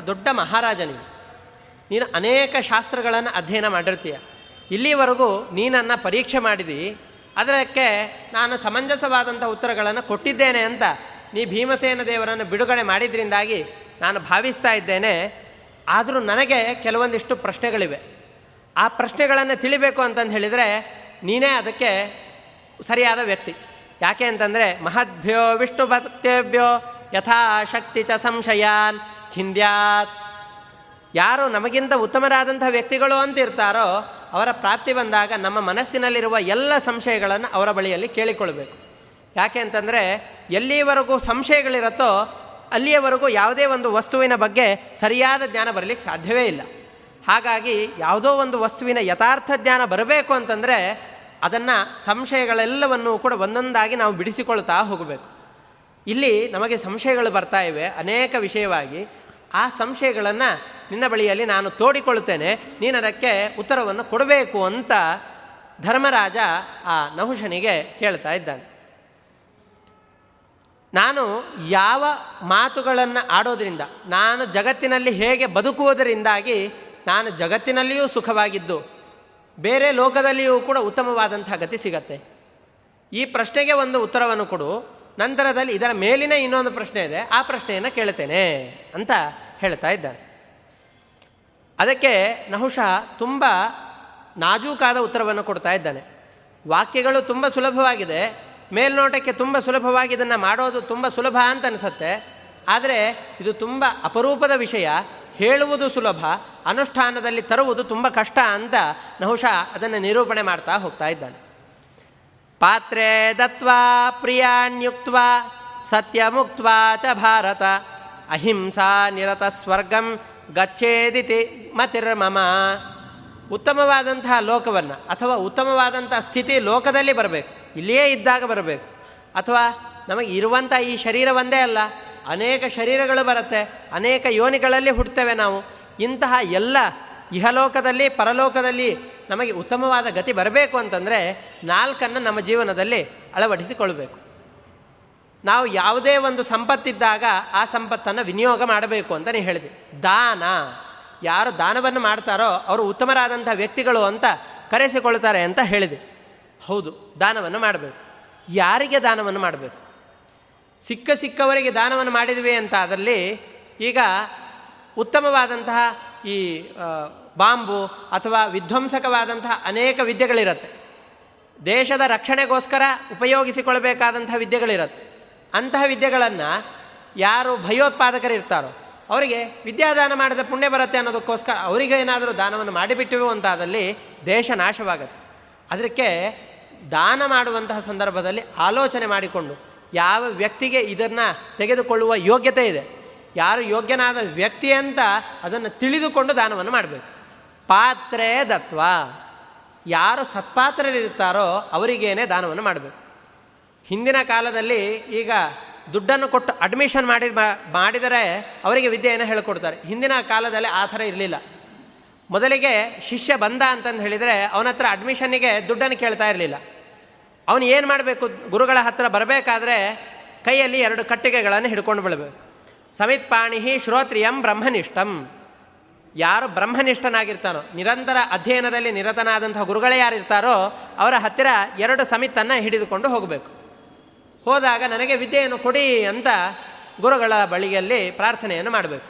ದೊಡ್ಡ ಮಹಾರಾಜ ನೀನು ನೀನು ಅನೇಕ ಶಾಸ್ತ್ರಗಳನ್ನು ಅಧ್ಯಯನ ಮಾಡಿರ್ತೀಯ. ಇಲ್ಲಿವರೆಗೂ ನೀನನ್ನು ಪರೀಕ್ಷೆ ಮಾಡಿದಿ, ಅದಕ್ಕೆ ನಾನು ಸಮಂಜಸವಾದಂಥ ಉತ್ತರಗಳನ್ನು ಕೊಟ್ಟಿದ್ದೇನೆ ಅಂತ ನೀ ಭೀಮಸೇನ ದೇವರನ್ನು ಬಿಡುಗಡೆ ಮಾಡಿದ್ರಿಂದಾಗಿ ನಾನು ಭಾವಿಸ್ತಾ ಇದ್ದೇನೆ. ಆದರೂ ನನಗೆ ಕೆಲವೊಂದಿಷ್ಟು ಪ್ರಶ್ನೆಗಳಿವೆ. ಆ ಪ್ರಶ್ನೆಗಳನ್ನು ತಿಳಿಬೇಕು ಅಂತಂದು ಹೇಳಿದರೆ ನೀನೇ ಅದಕ್ಕೆ ಸರಿಯಾದ ವ್ಯಕ್ತಿ. ಯಾಕೆ ಅಂತಂದರೆ ಮಹದ್ಭ್ಯೋ ವಿಷ್ಣು ಭಕ್ತೇಭ್ಯೋ ಯಥಾಶಕ್ತಿ ಚ ಸಂಶಯಾನ್ ಛಿಂದ್ಯಾತ್ ಯಾರು ನಮಗಿಂತ ಉತ್ತಮರಾದಂಥ ವ್ಯಕ್ತಿಗಳು ಅಂತ ಇರ್ತಾರೋ ಅವರ ಪ್ರಾಪ್ತಿ ಬಂದಾಗ ನಮ್ಮ ಮನಸ್ಸಿನಲ್ಲಿರುವ ಎಲ್ಲ ಸಂಶಯಗಳನ್ನು ಅವರ ಬಳಿಯಲ್ಲಿ ಕೇಳಿಕೊಳ್ಬೇಕು ಯಾಕೆ ಅಂತಂದರೆ ಎಲ್ಲಿವರೆಗೂ ಸಂಶಯಗಳಿರುತ್ತೋ ಅಲ್ಲಿಯವರೆಗೂ ಯಾವುದೇ ಒಂದು ವಸ್ತುವಿನ ಬಗ್ಗೆ ಸರಿಯಾದ ಜ್ಞಾನ ಬರಲಿಕ್ಕೆ ಸಾಧ್ಯವೇ ಇಲ್ಲ. ಹಾಗಾಗಿ ಯಾವುದೋ ಒಂದು ವಸ್ತುವಿನ ಯಥಾರ್ಥ ಜ್ಞಾನ ಬರಬೇಕು ಅಂತಂದರೆ ಅದನ್ನು ಸಂಶಯಗಳೆಲ್ಲವನ್ನೂ ಕೂಡ ಒಂದೊಂದಾಗಿ ನಾವು ಬಿಡಿಸಿಕೊಳ್ತಾ ಹೋಗಬೇಕು. ಇಲ್ಲಿ ನಮಗೆ ಸಂಶಯಗಳು ಬರ್ತಾ ಇವೆ. ಅನೇಕ ವಿಷಯವಾಗಿ ಆ ಸಂಶಯಗಳನ್ನು ನಿನ್ನ ಬಳಿಯಲ್ಲಿ ನಾನು ತೋಡಿಕೊಳ್ಳುತ್ತೇನೆ. ನೀನು ಅದಕ್ಕೆ ಉತ್ತರವನ್ನು ಕೊಡಬೇಕು ಅಂತ ಧರ್ಮರಾಜ ಆ ನಹುಷನಿಗೆ ಕೇಳ್ತಾ ಇದ್ದಾನೆ. ನಾನು ಯಾವ ಮಾತುಗಳನ್ನು ಆಡೋದ್ರಿಂದ, ನಾನು ಜಗತ್ತಿನಲ್ಲಿ ಹೇಗೆ ಬದುಕುವುದರಿಂದಾಗಿ ನಾನು ಜಗತ್ತಿನಲ್ಲಿಯೂ ಸುಖವಾಗಿದ್ದು, ಬೇರೆ ಲೋಕದಲ್ಲಿಯೂ ಕೂಡ ಉತ್ತಮವಾದಂಥ ಗತಿ ಸಿಗತ್ತೆ. ಈ ಪ್ರಶ್ನೆಗೆ ಒಂದು ಉತ್ತರವನ್ನು ಕೊಡು. ನಂತರದಲ್ಲಿ ಇದರ ಮೇಲಿನ ಇನ್ನೊಂದು ಪ್ರಶ್ನೆ ಇದೆ. ಆ ಪ್ರಶ್ನೆಯನ್ನು ಕೇಳ್ತೇನೆ ಅಂತ ಹೇಳ್ತಾ ಇದ್ದಾನೆ ಅದಕ್ಕೆ ನಹುಷ ತುಂಬ ನಾಜೂಕಾದ ಉತ್ತರವನ್ನು ಕೊಡ್ತಾ ಇದ್ದಾನೆ. ವಾಕ್ಯಗಳು ತುಂಬ ಸುಲಭವಾಗಿದೆ, ಮೇಲ್ನೋಟಕ್ಕೆ ತುಂಬ ಸುಲಭವಾಗಿ ಇದನ್ನು ಮಾಡೋದು ತುಂಬ ಸುಲಭ ಅಂತ ಅನಿಸುತ್ತೆ. ಆದರೆ ಇದು ತುಂಬ ಅಪರೂಪದ ವಿಷಯ, ಹೇಳುವುದು ಸುಲಭ, ಅನುಷ್ಠಾನದಲ್ಲಿ ತರುವುದು ತುಂಬ ಕಷ್ಟ ಅಂತ ನಹುಷ ಅದನ್ನು ನಿರೂಪಣೆ ಮಾಡ್ತಾ ಹೋಗ್ತಾ ಇದ್ದಾನೆ. ಪಾತ್ರೆ ದತ್ವಾ ಪ್ರಿಯಾಣ್ಯುಕ್ತ ಸತ್ಯ ಮುಕ್ತ ಚ ಭಾರತ. ಅಹಿಂಸಾ ನಿರತ ಸ್ವರ್ಗಂ ಗಚ್ಚೇದಿತಿ ಮತಿರ್ಮಮ. ಉತ್ತಮವಾದಂತಹ ಲೋಕವನ್ನು ಅಥವಾ ಉತ್ತಮವಾದಂಥ ಸ್ಥಿತಿ ಲೋಕದಲ್ಲಿ ಬರಬೇಕು. ಇಲ್ಲಿಯೇ ಇದ್ದಾಗ ಬರಬೇಕು. ಅಥವಾ ನಮಗೆ ಇರುವಂಥ ಈ ಶರೀರ ಒಂದೇ ಅಲ್ಲ, ಅನೇಕ ಶರೀರಗಳು ಬರುತ್ತೆ, ಅನೇಕ ಯೋನಿಗಳಲ್ಲಿ ಹುಡ್ತೇವೆ ನಾವು. ಇಂತಹ ಎಲ್ಲ ಇಹಲೋಕದಲ್ಲಿ, ಪರಲೋಕದಲ್ಲಿ ನಮಗೆ ಉತ್ತಮವಾದ ಗತಿ ಬರಬೇಕು ಅಂತಂದರೆ ನಾಲ್ಕನ್ನು ನಮ್ಮ ಜೀವನದಲ್ಲಿ ಅಳವಡಿಸಿಕೊಳ್ಬೇಕು ನಾವು ಯಾವುದೇ ಒಂದು ಸಂಪತ್ತಿದ್ದಾಗ ಆ ಸಂಪತ್ತನ್ನು ವಿನಿಯೋಗ ಮಾಡಬೇಕು ಅಂತ ನೀವು ಹೇಳಿದೆ. ದಾನ. ಯಾರು ದಾನವನ್ನು ಮಾಡ್ತಾರೋ ಅವರು ಉತ್ತಮರಾದಂಥ ವ್ಯಕ್ತಿಗಳು ಅಂತ ಕರೆಸಿಕೊಳ್ತಾರೆ ಅಂತ ಹೇಳಿದೆ. ಹೌದು, ದಾನವನ್ನು ಮಾಡಬೇಕು. ಯಾರಿಗೆ ದಾನವನ್ನು ಮಾಡಬೇಕು? ಸಿಕ್ಕ ಸಿಕ್ಕವರಿಗೆ ದಾನವನ್ನು ಮಾಡಿದ್ವಿ ಅಂತ ಅದರಲ್ಲಿ ಈಗ ಉತ್ತಮವಾದಂತಹ ಈ ಬಾಂಬು ಅಥವಾ ವಿಧ್ವಂಸಕವಾದಂತಹ ಅನೇಕ ವಿದ್ಯೆಗಳಿರುತ್ತೆ. ದೇಶದ ರಕ್ಷಣೆಗೋಸ್ಕರ ಉಪಯೋಗಿಸಿಕೊಳ್ಳಬೇಕಾದಂಥ ವಿದ್ಯೆಗಳಿರುತ್ತೆ. ಅಂತಹ ವಿದ್ಯೆಗಳನ್ನು ಯಾರು ಭಯೋತ್ಪಾದಕರು ಇರ್ತಾರೋ ಅವರಿಗೆ ವಿದ್ಯಾದಾನ ಮಾಡಿದ ಪುಣ್ಯ ಬರುತ್ತೆ ಅನ್ನೋದಕ್ಕೋಸ್ಕರ ಅವರಿಗೆ ಏನಾದರೂ ದಾನವನ್ನು ಮಾಡಿಬಿಟ್ಟಿವೆ ಅಂತಾದಲ್ಲಿ ದೇಶ ನಾಶವಾಗುತ್ತೆ. ಅದಕ್ಕೆ ದಾನ ಮಾಡುವಂತಹ ಸಂದರ್ಭದಲ್ಲಿ ಆಲೋಚನೆ ಮಾಡಿಕೊಂಡು ಯಾವ ವ್ಯಕ್ತಿಗೆ ಇದನ್ನು ತೆಗೆದುಕೊಳ್ಳುವ ಯೋಗ್ಯತೆ ಇದೆ, ಯಾರು ಯೋಗ್ಯನಾದ ವ್ಯಕ್ತಿ ಅಂತ ಅದನ್ನು ತಿಳಿದುಕೊಂಡು ದಾನವನ್ನು ಮಾಡಬೇಕು. ಪಾತ್ರೆ ದತ್ವ. ಯಾರು ಸತ್ಪಾತ್ರರಿರ್ತಾರೋ ಅವರಿಗೇನೆ ದಾನವನ್ನು ಮಾಡಬೇಕು. ಹಿಂದಿನ ಕಾಲದಲ್ಲಿ ಈಗ ದುಡ್ಡನ್ನು ಕೊಟ್ಟು ಅಡ್ಮಿಷನ್ ಮಾಡಿ ಮಾಡಿದರೆ ಅವರಿಗೆ ವಿದ್ಯೆಯನ್ನು ಹೇಳಿಕೊಡ್ತಾರೆ. ಹಿಂದಿನ ಕಾಲದಲ್ಲಿ ಆ ಥರ ಇರಲಿಲ್ಲ. ಮೊದಲಿಗೆ ಶಿಷ್ಯ ಬಂದ ಅಂತಂದು ಹೇಳಿದರೆ ಅವನ ಹತ್ರ ಅಡ್ಮಿಷನ್ನಿಗೆ ದುಡ್ಡನ್ನು ಕೇಳ್ತಾ ಇರಲಿಲ್ಲ. ಅವನು ಏನು ಮಾಡಬೇಕು? ಗುರುಗಳ ಹತ್ರ ಬರಬೇಕಾದ್ರೆ ಕೈಯಲ್ಲಿ ಎರಡು ಕಟ್ಟಿಗೆಗಳನ್ನು ಹಿಡ್ಕೊಂಡು ಬಿಡಬೇಕು ಸಮಿತ್ಪಾಣಿ ಶ್ರೋತ್ರಿಯಂ ಬ್ರಹ್ಮನಿಷ್ಠಂ. ಯಾರು ಬ್ರಹ್ಮನಿಷ್ಠನಾಗಿರ್ತಾನೋ, ನಿರಂತರ ಅಧ್ಯಯನದಲ್ಲಿ ನಿರತನಾದಂತಹ ಗುರುಗಳೇ ಯಾರಿರ್ತಾರೋ, ಅವರ ಹತ್ತಿರ ಎರಡು ಸಮಿತನ್ನು ಹಿಡಿದುಕೊಂಡು ಹೋಗಬೇಕು. ಹೋದಾಗ ನನಗೆ ವಿದ್ಯೆಯನ್ನು ಕೊಡಿ ಅಂತ ಗುರುಗಳ ಬಳಿಯಲ್ಲಿ ಪ್ರಾರ್ಥನೆಯನ್ನು ಮಾಡಬೇಕು.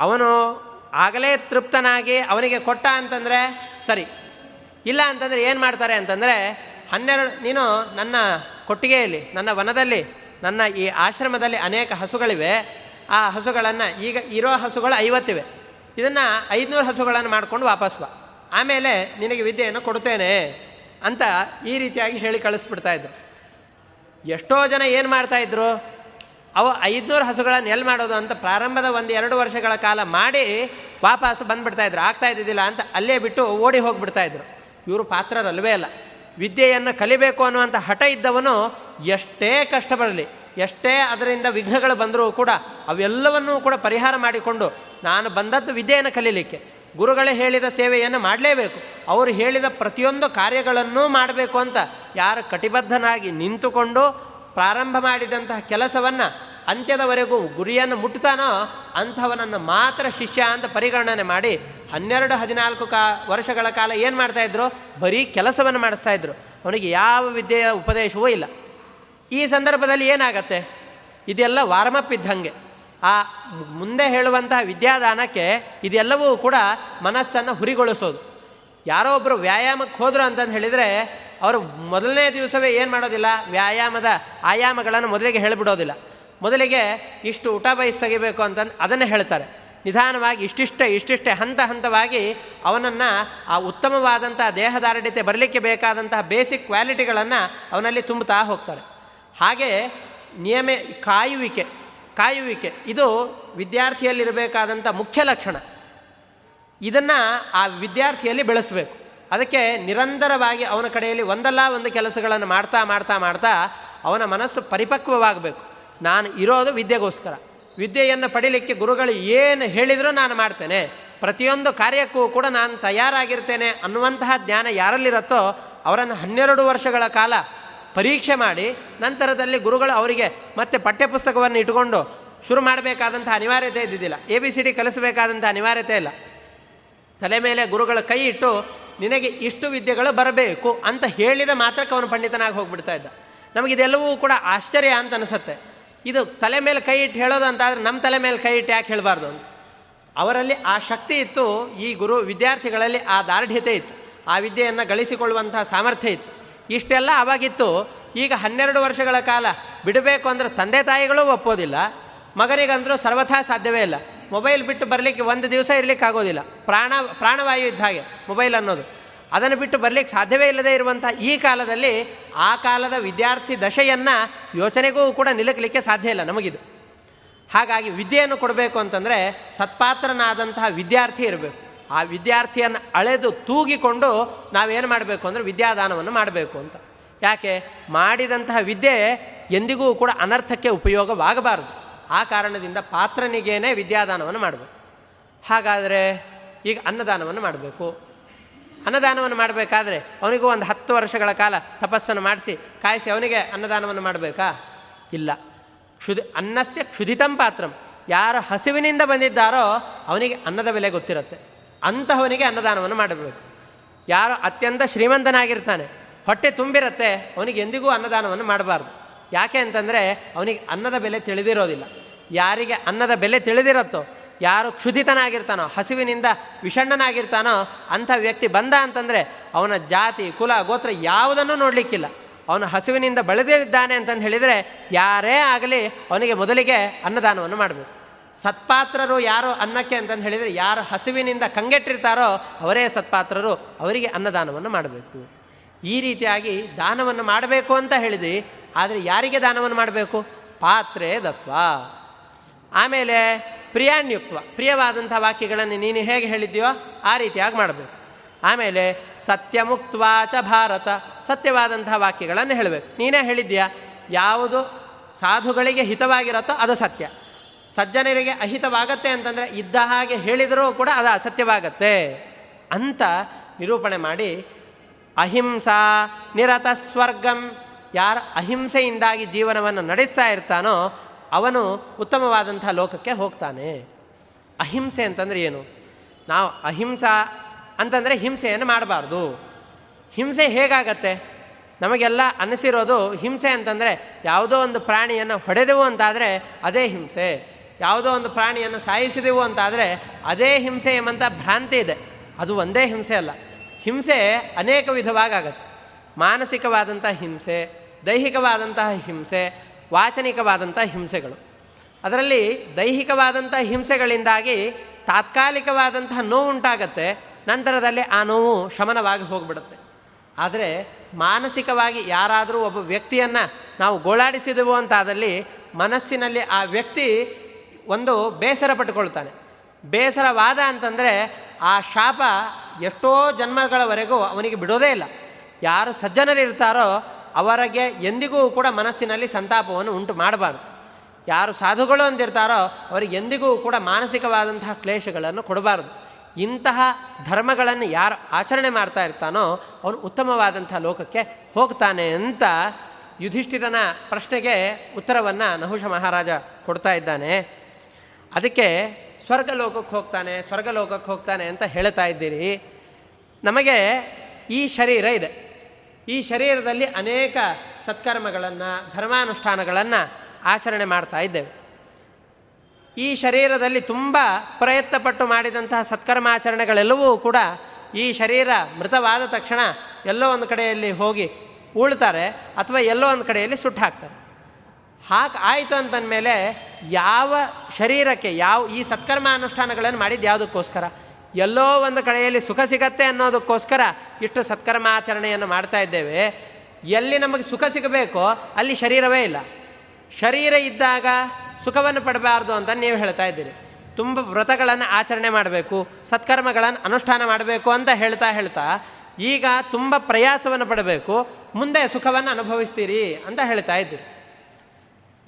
ಅವನು ಆಗಲೇ ತೃಪ್ತನಾಗಿ ಅವನಿಗೆ ಕೊಟ್ಟ ಅಂತಂದರೆ ಸರಿ. ಇಲ್ಲ ಅಂತಂದರೆ ಏನು ಮಾಡ್ತಾರೆ ಅಂತಂದರೆ ಹನ್ನೆರಡು ನೀನು ನನ್ನ ಕೊಟ್ಟಿಗೆಯಲ್ಲಿ, ನನ್ನ ವನದಲ್ಲಿ, ನನ್ನ ಈ ಆಶ್ರಮದಲ್ಲಿ ಅನೇಕ ಹಸುಗಳಿವೆ. ಆ ಹಸುಗಳನ್ನು ಈಗ ಇರೋ ಹಸುಗಳು ಐವತ್ತಿವೆ. ಇದನ್ನು ಐದುನೂರು ಹಸುಗಳನ್ನು ಮಾಡಿಕೊಂಡು ವಾಪಸ್ ಬಾ. ಆಮೇಲೆ ನಿನಗೆ ವಿದ್ಯೆಯನ್ನು ಕೊಡುತ್ತೇನೆ ಅಂತ ಈ ರೀತಿಯಾಗಿ ಹೇಳಿ ಕಳಿಸ್ಬಿಡ್ತಾ ಇದ್ರು. ಎಷ್ಟೋ ಜನ ಏನು ಮಾಡ್ತಾಯಿದ್ರು ಅವು ಐದುನೂರು ಹಸುಗಳನ್ನು ಎಲ್ಲಿ ಮಾಡೋದು ಅಂತ ಪ್ರಾರಂಭದ ಒಂದು ಎರಡು ವರ್ಷಗಳ ಕಾಲ ಮಾಡಿ ವಾಪಸ್ಸು ಬಂದುಬಿಡ್ತಾಯಿದ್ರು ಆಗ್ತಾ ಇದ್ದಿದ್ದಿಲ್ಲ ಅಂತ ಅಲ್ಲೇ ಬಿಟ್ಟು ಓಡಿ ಹೋಗಿಬಿಡ್ತಾಯಿದ್ರು ಇವರು ಪಾತ್ರರಲ್ವೇ ಅಲ್ಲ. ವಿದ್ಯೆಯನ್ನು ಕಲಿಬೇಕು ಅನ್ನುವಂಥ ಹಠ ಇದ್ದವನು ಎಷ್ಟೇ ಕಷ್ಟ ಬರಲಿ ಎಷ್ಟೇ ಅದರಿಂದ ವಿಘ್ನಗಳು ಬಂದರೂ ಕೂಡ ಅವೆಲ್ಲವನ್ನೂ ಕೂಡ ಪರಿಹಾರ ಮಾಡಿಕೊಂಡು ನಾನು ಬಂದದ್ದು ವಿದ್ಯೆಯನ್ನು ಕಲೀಲಿಕ್ಕೆ. ಗುರುಗಳೇ ಹೇಳಿದ ಸೇವೆಯನ್ನು ಮಾಡಲೇಬೇಕು. ಅವರು ಹೇಳಿದ ಪ್ರತಿಯೊಂದು ಕಾರ್ಯಗಳನ್ನೂ ಮಾಡಬೇಕು ಅಂತ ಯಾರು ಕಟಿಬದ್ಧನಾಗಿ ನಿಂತುಕೊಂಡು ಪ್ರಾರಂಭ ಮಾಡಿದಂತಹ ಕೆಲಸವನ್ನು ಅಂತ್ಯದವರೆಗೂ ಗುರಿಯನ್ನು ಮುಟ್ತಾನೋ ಅಂಥವನನ್ನು ಮಾತ್ರ ಶಿಷ್ಯ ಅಂತ ಪರಿಗಣನೆ ಮಾಡಿ ಹನ್ನೆರಡು, ಹದಿನಾಲ್ಕು ಕಾ ವರ್ಷಗಳ ಕಾಲ ಏನು ಮಾಡ್ತಾಯಿದ್ರು ಬರೀ ಕೆಲಸವನ್ನು ಮಾಡಿಸ್ತಾ ಇದ್ರು. ಅವನಿಗೆ ಯಾವ ವಿದ್ಯೆಯ ಉಪದೇಶವೂ ಇಲ್ಲ. ಈ ಸಂದರ್ಭದಲ್ಲಿ ಏನಾಗತ್ತೆ? ಇದೆಲ್ಲ ವಾರ್ಮಪ್ ಇದ್ದಂಗೆ. ಆ ಮುಂದೆ ಹೇಳುವಂತಹ ವಿದ್ಯಾದಾನಕ್ಕೆ ಇದೆಲ್ಲವೂ ಕೂಡ ಮನಸ್ಸನ್ನು ಹುರಿಗೊಳಿಸೋದು. ಯಾರೋ ಒಬ್ಬರು ವ್ಯಾಯಾಮಕ್ಕೆ ಹೋದರು ಅಂತಂದು ಹೇಳಿದರೆ ಅವರು ಮೊದಲನೇ ದಿವಸವೇ ಏನು ಮಾಡೋದಿಲ್ಲ? ವ್ಯಾಯಾಮದ ಆಯಾಮಗಳನ್ನು ಮೊದಲಿಗೆ ಹೇಳಿಬಿಡೋದಿಲ್ಲ. ಮೊದಲಿಗೆ ಇಷ್ಟು ಊಟ ಬಯಸ್ ತೆಗಿಬೇಕು ಅಂತಂದು ಅದನ್ನು ಹೇಳ್ತಾರೆ. ನಿಧಾನವಾಗಿ ಇಷ್ಟಿಷ್ಟೇ ಇಷ್ಟಿಷ್ಟೇ ಹಂತ ಹಂತವಾಗಿ ಅವನನ್ನು ಆ ಉತ್ತಮವಾದಂಥ ದೇಹದಾರಢ್ಯತೆ ಬರಲಿಕ್ಕೆ ಬೇಕಾದಂತಹ ಬೇಸಿಕ್ ಕ್ವಾಲಿಟಿಗಳನ್ನು ಅವನಲ್ಲಿ ತುಂಬುತ್ತಾ ಹೋಗ್ತಾರೆ. ಹಾಗೆ ನಿಯಮ ಕಾಯುವಿಕೆ. ಕಾಯುವಿಕೆ. ಇದು ವಿದ್ಯಾರ್ಥಿಯಲ್ಲಿರಬೇಕಾದಂಥ ಮುಖ್ಯ ಲಕ್ಷಣ. ಇದನ್ನು ಆ ವಿದ್ಯಾರ್ಥಿಯಲ್ಲಿ ಬೆಳೆಸಬೇಕು. ಅದಕ್ಕೆ ನಿರಂತರವಾಗಿ ಅವನ ಕಡೆಯಲ್ಲಿ ಒಂದಲ್ಲ ಒಂದು ಕೆಲಸಗಳನ್ನು ಮಾಡ್ತಾ ಮಾಡ್ತಾ ಮಾಡ್ತಾ ಅವನ ಮನಸ್ಸು ಪರಿಪಕ್ವವಾಗಬೇಕು. ನಾನು ಇರೋದು ವಿದ್ಯೆಗೋಸ್ಕರ. ವಿದ್ಯೆಯನ್ನು ಪಡಿಲಿಕ್ಕೆ ಗುರುಗಳು ಏನು ಹೇಳಿದರೂ ನಾನು ಮಾಡ್ತೇನೆ. ಪ್ರತಿಯೊಂದು ಕಾರ್ಯಕ್ಕೂ ಕೂಡ ನಾನು ತಯಾರಾಗಿರ್ತೇನೆ ಅನ್ನುವಂತಹ ಜ್ಞಾನ ಯಾರಲ್ಲಿರುತ್ತೋ ಅವರನ್ನು ಹನ್ನೆರಡು ವರ್ಷಗಳ ಕಾಲ ಪರೀಕ್ಷೆ ಮಾಡಿ ನಂತರದಲ್ಲಿ ಗುರುಗಳು ಅವರಿಗೆ ಮತ್ತೆ ಪಠ್ಯಪುಸ್ತಕವನ್ನು ಇಟ್ಟುಕೊಂಡು ಶುರು ಮಾಡಬೇಕಾದಂಥ ಅನಿವಾರ್ಯತೆ ಇದ್ದಿದ್ದಿಲ್ಲ. ಎ ಬಿ ಸಿ ಡಿ ಕಲಿಸಬೇಕಾದಂಥ ಅನಿವಾರ್ಯತೆ ಇಲ್ಲ. ತಲೆ ಮೇಲೆ ಗುರುಗಳ ಕೈ ಇಟ್ಟು ನಿನಗೆ ಇಷ್ಟು ವಿದ್ಯೆಗಳು ಬರಬೇಕು ಅಂತ ಹೇಳಿದ ಮಾತ್ರಕ್ಕೆ ಅವನು ಪಂಡಿತನಾಗಿ ಹೋಗ್ಬಿಡ್ತಾ ಇದ್ದ. ನಮಗಿದೆಲ್ಲವೂ ಕೂಡ ಆಶ್ಚರ್ಯ ಅಂತ ಅನಿಸುತ್ತೆ. ಇದು ತಲೆ ಮೇಲೆ ಕೈ ಇಟ್ಟು ಹೇಳೋದು ಅಂತಾದರೆ ನಮ್ಮ ತಲೆ ಮೇಲೆ ಕೈ ಇಟ್ಟು ಯಾಕೆ ಹೇಳಬಾರ್ದು ಅಂತ. ಅವರಲ್ಲಿ ಆ ಶಕ್ತಿ ಇತ್ತು, ಈ ಗುರು ವಿದ್ಯಾರ್ಥಿಗಳಲ್ಲಿ ಆ ದಾರ್ಢ್ಯತೆ ಇತ್ತು. ಆ ವಿದ್ಯೆಯನ್ನು ಗಳಿಸಿಕೊಳ್ಳುವಂತಹ ಸಾಮರ್ಥ್ಯ ಇತ್ತು. ಇಷ್ಟೆಲ್ಲ ಅವಾಗಿತ್ತು ಈಗ ಹನ್ನೆರಡು ವರ್ಷಗಳ ಕಾಲ ಬಿಡಬೇಕು ಅಂದರೆ ತಂದೆ ತಾಯಿಗಳು ಒಪ್ಪೋದಿಲ್ಲ. ಮಗನಿಗಂದರೂ ಸರ್ವಥಾ ಸಾಧ್ಯವೇ ಇಲ್ಲ. ಮೊಬೈಲ್ ಬಿಟ್ಟು ಬರಲಿಕ್ಕೆ ಒಂದು ದಿವಸ ಇರಲಿಕ್ಕೆ ಆಗೋದಿಲ್ಲ. ಪ್ರಾಣ, ಪ್ರಾಣವಾಯು ಇದ್ದ ಹಾಗೆ ಮೊಬೈಲ್ ಅನ್ನೋದು. ಅದನ್ನು ಬಿಟ್ಟು ಬರಲಿಕ್ಕೆ ಸಾಧ್ಯವೇ ಇಲ್ಲದೆ ಇರುವಂಥ ಈ ಕಾಲದಲ್ಲಿ ಆ ಕಾಲದ ವಿದ್ಯಾರ್ಥಿ ದಶೆಯನ್ನು ಯೋಚನೆಗೂ ಕೂಡ ನಿಲುಕಲಿಕ್ಕೆ ಸಾಧ್ಯ ಇಲ್ಲ ನಮಗಿದು. ಹಾಗಾಗಿ ವಿದ್ಯೆಯನ್ನು ಕೊಡಬೇಕು ಅಂತಂದರೆ ಸತ್ಪಾತ್ರನಾದಂತಹ ವಿದ್ಯಾರ್ಥಿ ಇರಬೇಕು. ಆ ವಿದ್ಯಾರ್ಥಿಯನ್ನು ಅಳೆದು ತೂಗಿಕೊಂಡು ನಾವೇನು ಮಾಡಬೇಕು ಅಂದರೆ ವಿದ್ಯಾದಾನವನ್ನು ಮಾಡಬೇಕು ಅಂತ. ಯಾಕೆ? ಮಾಡಿದಂತಹ ವಿದ್ಯೆ ಎಂದಿಗೂ ಕೂಡ ಅನರ್ಥಕ್ಕೆ ಉಪಯೋಗವಾಗಬಾರದು. ಆ ಕಾರಣದಿಂದ ಪಾತ್ರನಿಗೇನೆ ವಿದ್ಯಾದಾನವನ್ನು ಮಾಡಬೇಕು. ಹಾಗಾದರೆ ಈಗ ಅನ್ನದಾನವನ್ನು ಮಾಡಬೇಕು. ಅನ್ನದಾನವನ್ನು ಮಾಡಬೇಕಾದ್ರೆ ಅವನಿಗೂ ಒಂದು ಹತ್ತು ವರ್ಷಗಳ ಕಾಲ ತಪಸ್ಸನ್ನು ಮಾಡಿಸಿ ಕಾಯಿಸಿ ಅವನಿಗೆ ಅನ್ನದಾನವನ್ನು ಮಾಡಬೇಕಾ? ಇಲ್ಲ. ಕ್ಷುದಿ ಅನ್ನಸ್ಯ ಕ್ಷುದಿತಂ ಪಾತ್ರಂ. ಯಾರು ಹಸಿವಿನಿಂದ ಬಂದಿದ್ದಾರೋ ಅವನಿಗೆ ಅನ್ನದ ಬೆಲೆ ಗೊತ್ತಿರುತ್ತೆ. ಅಂತಹವನಿಗೆ ಅನ್ನದಾನವನ್ನು ಮಾಡಬೇಕು. ಯಾರು ಅತ್ಯಂತ ಶ್ರೀಮಂತನಾಗಿರ್ತಾನೆ, ಹೊಟ್ಟೆ ತುಂಬಿರುತ್ತೆ, ಅವನಿಗೆ ಎಂದಿಗೂ ಅನ್ನದಾನವನ್ನು ಮಾಡಬಾರ್ದು. ಯಾಕೆ ಅಂತಂದರೆ, ಅವನಿಗೆ ಅನ್ನದ ಬೆಲೆ ತಿಳಿದಿರೋದಿಲ್ಲ. ಯಾರಿಗೆ ಅನ್ನದ ಬೆಲೆ ತಿಳಿದಿರುತ್ತೋ, ಯಾರು ಕ್ಷುದಿತನಾಗಿರ್ತಾನೋ ಹಸಿವಿನಿಂದ ವಿಷಣ್ಣನಾಗಿರ್ತಾನೋ, ಅಂಥ ವ್ಯಕ್ತಿ ಬಂದ ಅಂತಂದರೆ, ಅವನ ಜಾತಿ, ಕುಲ, ಗೋತ್ರ ಯಾವುದನ್ನು ನೋಡಲಿಕ್ಕಿಲ್ಲ. ಅವನು ಹಸಿವಿನಿಂದ ಬಳದಿದ್ದಾನೆ ಅಂತಂದು ಹೇಳಿದರೆ, ಯಾರೇ ಆಗಲಿ ಅವನಿಗೆ ಮೊದಲಿಗೆ ಅನ್ನದಾನವನ್ನು ಮಾಡಬೇಕು. ಸತ್ಪಾತ್ರರು ಯಾರು ಅನ್ನಕ್ಕೆ ಅಂತಂದು ಹೇಳಿದರೆ ಯಾರು ಹಸಿವಿನಿಂದ ಕಂಗೆಟ್ಟಿರ್ತಾರೋ ಅವರೇ ಸತ್ಪಾತ್ರರು, ಅವರಿಗೆ ಅನ್ನದಾನವನ್ನು ಮಾಡಬೇಕು. ಈ ರೀತಿಯಾಗಿ ದಾನವನ್ನು ಮಾಡಬೇಕು ಅಂತ ಹೇಳಿದ್ವಿ ಆದರೆ ಯಾರಿಗೆ ದಾನವನ್ನು ಮಾಡಬೇಕು? ಪಾತ್ರೆ ದತ್ವ ಆಮೇಲೆ ಪ್ರಿಯಾಣ್ಯುಕ್ತ ಪ್ರಿಯವಾದಂಥ ವಾಕ್ಯಗಳನ್ನು ನೀನು ಹೇಗೆ ಹೇಳಿದ್ದೀಯೋ ಆ ರೀತಿಯಾಗಿ ಮಾಡಬೇಕು. ಆಮೇಲೆ ಸತ್ಯಮುಕ್ತವಾಚ ಭಾರತ ಸತ್ಯವಾದಂತಹ ವಾಕ್ಯಗಳನ್ನು ಹೇಳಬೇಕು. ನೀನೇ ಹೇಳಿದ್ಯಾ ಯಾವುದು ಸಾಧುಗಳಿಗೆ ಹಿತವಾಗಿರುತ್ತೋ ಅದು ಸತ್ಯ. ಸಜ್ಜನರಿಗೆ ಅಹಿತವಾಗತ್ತೆ ಅಂತಂದರೆ ಇದ್ದ ಹಾಗೆ ಹೇಳಿದರೂ ಕೂಡ ಅದು ಅಸತ್ಯವಾಗತ್ತೆ ಅಂತ ನಿರೂಪಣೆ ಮಾಡಿ, ಅಹಿಂಸಾ ನಿರತ ಸ್ವರ್ಗಂ, ಯಾರು ಅಹಿಂಸೆಯಿಂದಾಗಿ ಜೀವನವನ್ನು ನಡೆಸ್ತಾ ಇರ್ತಾನೋ ಅವನು ಉತ್ತಮವಾದಂಥ ಲೋಕಕ್ಕೆ ಹೋಗ್ತಾನೆ. ಅಹಿಂಸೆ ಅಂತಂದರೆ ಏನು? ನಾವು ಅಹಿಂಸಾ ಅಂತಂದರೆ ಹಿಂಸೆಯನ್ನು ಮಾಡಬಾರ್ದು. ಹಿಂಸೆ ಹೇಗಾಗತ್ತೆ? ನಮಗೆಲ್ಲ ಅನಿಸಿರೋದು ಹಿಂಸೆ ಅಂತಂದರೆ ಯಾವುದೋ ಒಂದು ಪ್ರಾಣಿಯನ್ನು ಹೊಡೆದೆವು ಅಂತಾದರೆ ಅದೇ ಹಿಂಸೆ. ಯಾವುದೋ ಒಂದು ಪ್ರಾಣಿಯನ್ನು ಸಾಯಿಸಿದೆವು ಅಂತಾದರೆ ಅದೇ ಹಿಂಸೆ ಎಂಬಂಥ ಭ್ರಾಂತಿ ಇದೆ. ಅದು ಒಂದೇ ಹಿಂಸೆ ಅಲ್ಲ. ಹಿಂಸೆ ಅನೇಕ ವಿಧವಾಗತ್ತೆ ಮಾನಸಿಕವಾದಂಥ ಹಿಂಸೆ ದೈಹಿಕವಾದಂತಹ ಹಿಂಸೆ, ವಾಚನಿಕವಾದಂಥ ಹಿಂಸೆಗಳು. ಅದರಲ್ಲಿ ದೈಹಿಕವಾದಂಥ ಹಿಂಸೆಗಳಿಂದಾಗಿ ತಾತ್ಕಾಲಿಕವಾದಂತಹ ನೋವು ಉಂಟಾಗತ್ತೆ, ನಂತರದಲ್ಲಿ ಆ ನೋವು ಶಮನವಾಗಿ ಹೋಗ್ಬಿಡುತ್ತೆ. ಆದರೆ ಮಾನಸಿಕವಾಗಿ ಯಾರಾದರೂ ಒಬ್ಬ ವ್ಯಕ್ತಿಯನ್ನು ನಾವು ಗೋಳಾಡಿಸಿದೆವು ಅಂತಾದಲ್ಲಿ ಮನಸ್ಸಿನಲ್ಲಿ ಆ ವ್ಯಕ್ತಿ ಒಂದು ಬೇಸರ ಪಟ್ಟುಕೊಳ್ತಾನೆ. ಬೇಸರವಾದ ಅಂತಂದರೆ ಆ ಶಾಪ ಎಷ್ಟೋ ಜನ್ಮಗಳವರೆಗೂ ಅವನಿಗೆ ಬಿಡೋದೇ ಇಲ್ಲ. ಯಾರು ಸಜ್ಜನರಿರ್ತಾರೋ ಅವರಿಗೆ ಎಂದಿಗೂ ಕೂಡ ಮನಸ್ಸಿನಲ್ಲಿ ಸಂತಾಪವನ್ನು ಉಂಟು ಮಾಡಬಾರ್ದು. ಯಾರು ಸಾಧುಗಳು ಅಂತಿರ್ತಾರೋ ಅವರಿಗೆ ಎಂದಿಗೂ ಕೂಡ ಮಾನಸಿಕವಾದಂತಹ ಕ್ಲೇಶಗಳನ್ನು ಕೊಡಬಾರ್ದು. ಇಂತಹ ಧರ್ಮಗಳನ್ನು ಯಾರು ಆಚರಣೆ ಮಾಡ್ತಾ ಇರ್ತಾನೋ ಅವನು ಉತ್ತಮವಾದಂಥ ಲೋಕಕ್ಕೆ ಹೋಗ್ತಾನೆ ಅಂತ ಯುಧಿಷ್ಠಿರನ ಪ್ರಶ್ನೆಗೆ ಉತ್ತರವನ್ನು ನಹುಷ ಮಹಾರಾಜ ಕೊಡ್ತಾ ಇದ್ದಾನೆ. ಅದಕ್ಕೆ ಸ್ವರ್ಗ ಲೋಕಕ್ಕೆ ಹೋಗ್ತಾನೆ, ಸ್ವರ್ಗಲೋಕಕ್ಕೆ ಹೋಗ್ತಾನೆ ಅಂತ ಹೇಳ್ತಾ ಇದ್ದೀರಿ. ನಮಗೆ ಈ ಶರೀರ ಇದೆ. ಈ ಶರೀರದಲ್ಲಿ ಅನೇಕ ಸತ್ಕರ್ಮಗಳನ್ನು, ಧರ್ಮಾನುಷ್ಠಾನಗಳನ್ನು ಆಚರಣೆ ಮಾಡ್ತಾ ಇದ್ದೇವೆ. ಈ ಶರೀರದಲ್ಲಿ ತುಂಬ ಪ್ರಯತ್ನಪಟ್ಟು ಮಾಡಿದಂತಹ ಸತ್ಕರ್ಮಾಚರಣೆಗಳೆಲ್ಲವೂ ಕೂಡ ಈ ಶರೀರ ಮೃತವಾದ ತಕ್ಷಣ ಎಲ್ಲೋ ಒಂದು ಕಡೆಯಲ್ಲಿ ಹೋಗಿ ಉಳ್ತಾರೆ ಅಥವಾ ಎಲ್ಲೋ ಒಂದು ಕಡೆಯಲ್ಲಿ ಸುಟ್ಟು ಹಾಕ್ತಾರೆ ಹಾಗೆ ಆಯಿತು ಅಂತಂದಮೇಲೆ ಯಾವ ಶರೀರಕ್ಕೆ ಯಾವ ಈ ಸತ್ಕರ್ಮ ಅನುಷ್ಠಾನಗಳನ್ನು ಮಾಡಿದ್ದು ಯಾವುದಕ್ಕೋಸ್ಕರ? ಎಲ್ಲೋ ಒಂದು ಕಡೆಯಲ್ಲಿ ಸುಖ ಸಿಗತ್ತೆ ಅನ್ನೋದಕ್ಕೋಸ್ಕರ ಇಷ್ಟು ಸತ್ಕರ್ಮ ಆಚರಣೆಯನ್ನು ಮಾಡ್ತಾ ಇದ್ದೇವೆ. ಎಲ್ಲಿ ನಮಗೆ ಸುಖ ಸಿಗಬೇಕೋ ಅಲ್ಲಿ ಶರೀರವೇ ಇಲ್ಲ. ಶರೀರ ಇದ್ದಾಗ ಸುಖವನ್ನು ಪಡಬಾರ್ದು ಅಂತ ನೀವು ಹೇಳ್ತಾ ಇದ್ದೀರಿ. ತುಂಬ ವ್ರತಗಳನ್ನು ಆಚರಣೆ ಮಾಡಬೇಕು, ಸತ್ಕರ್ಮಗಳನ್ನು ಅನುಷ್ಠಾನ ಮಾಡಬೇಕು ಅಂತ ಹೇಳ್ತಾ ಹೇಳ್ತಾ ಈಗ ತುಂಬ ಪ್ರಯಾಸವನ್ನು ಪಡಬೇಕು, ಮುಂದೆ ಸುಖವನ್ನು ಅನುಭವಿಸ್ತೀರಿ ಅಂತ ಹೇಳ್ತಾ ಇದ್ದೀರಿ.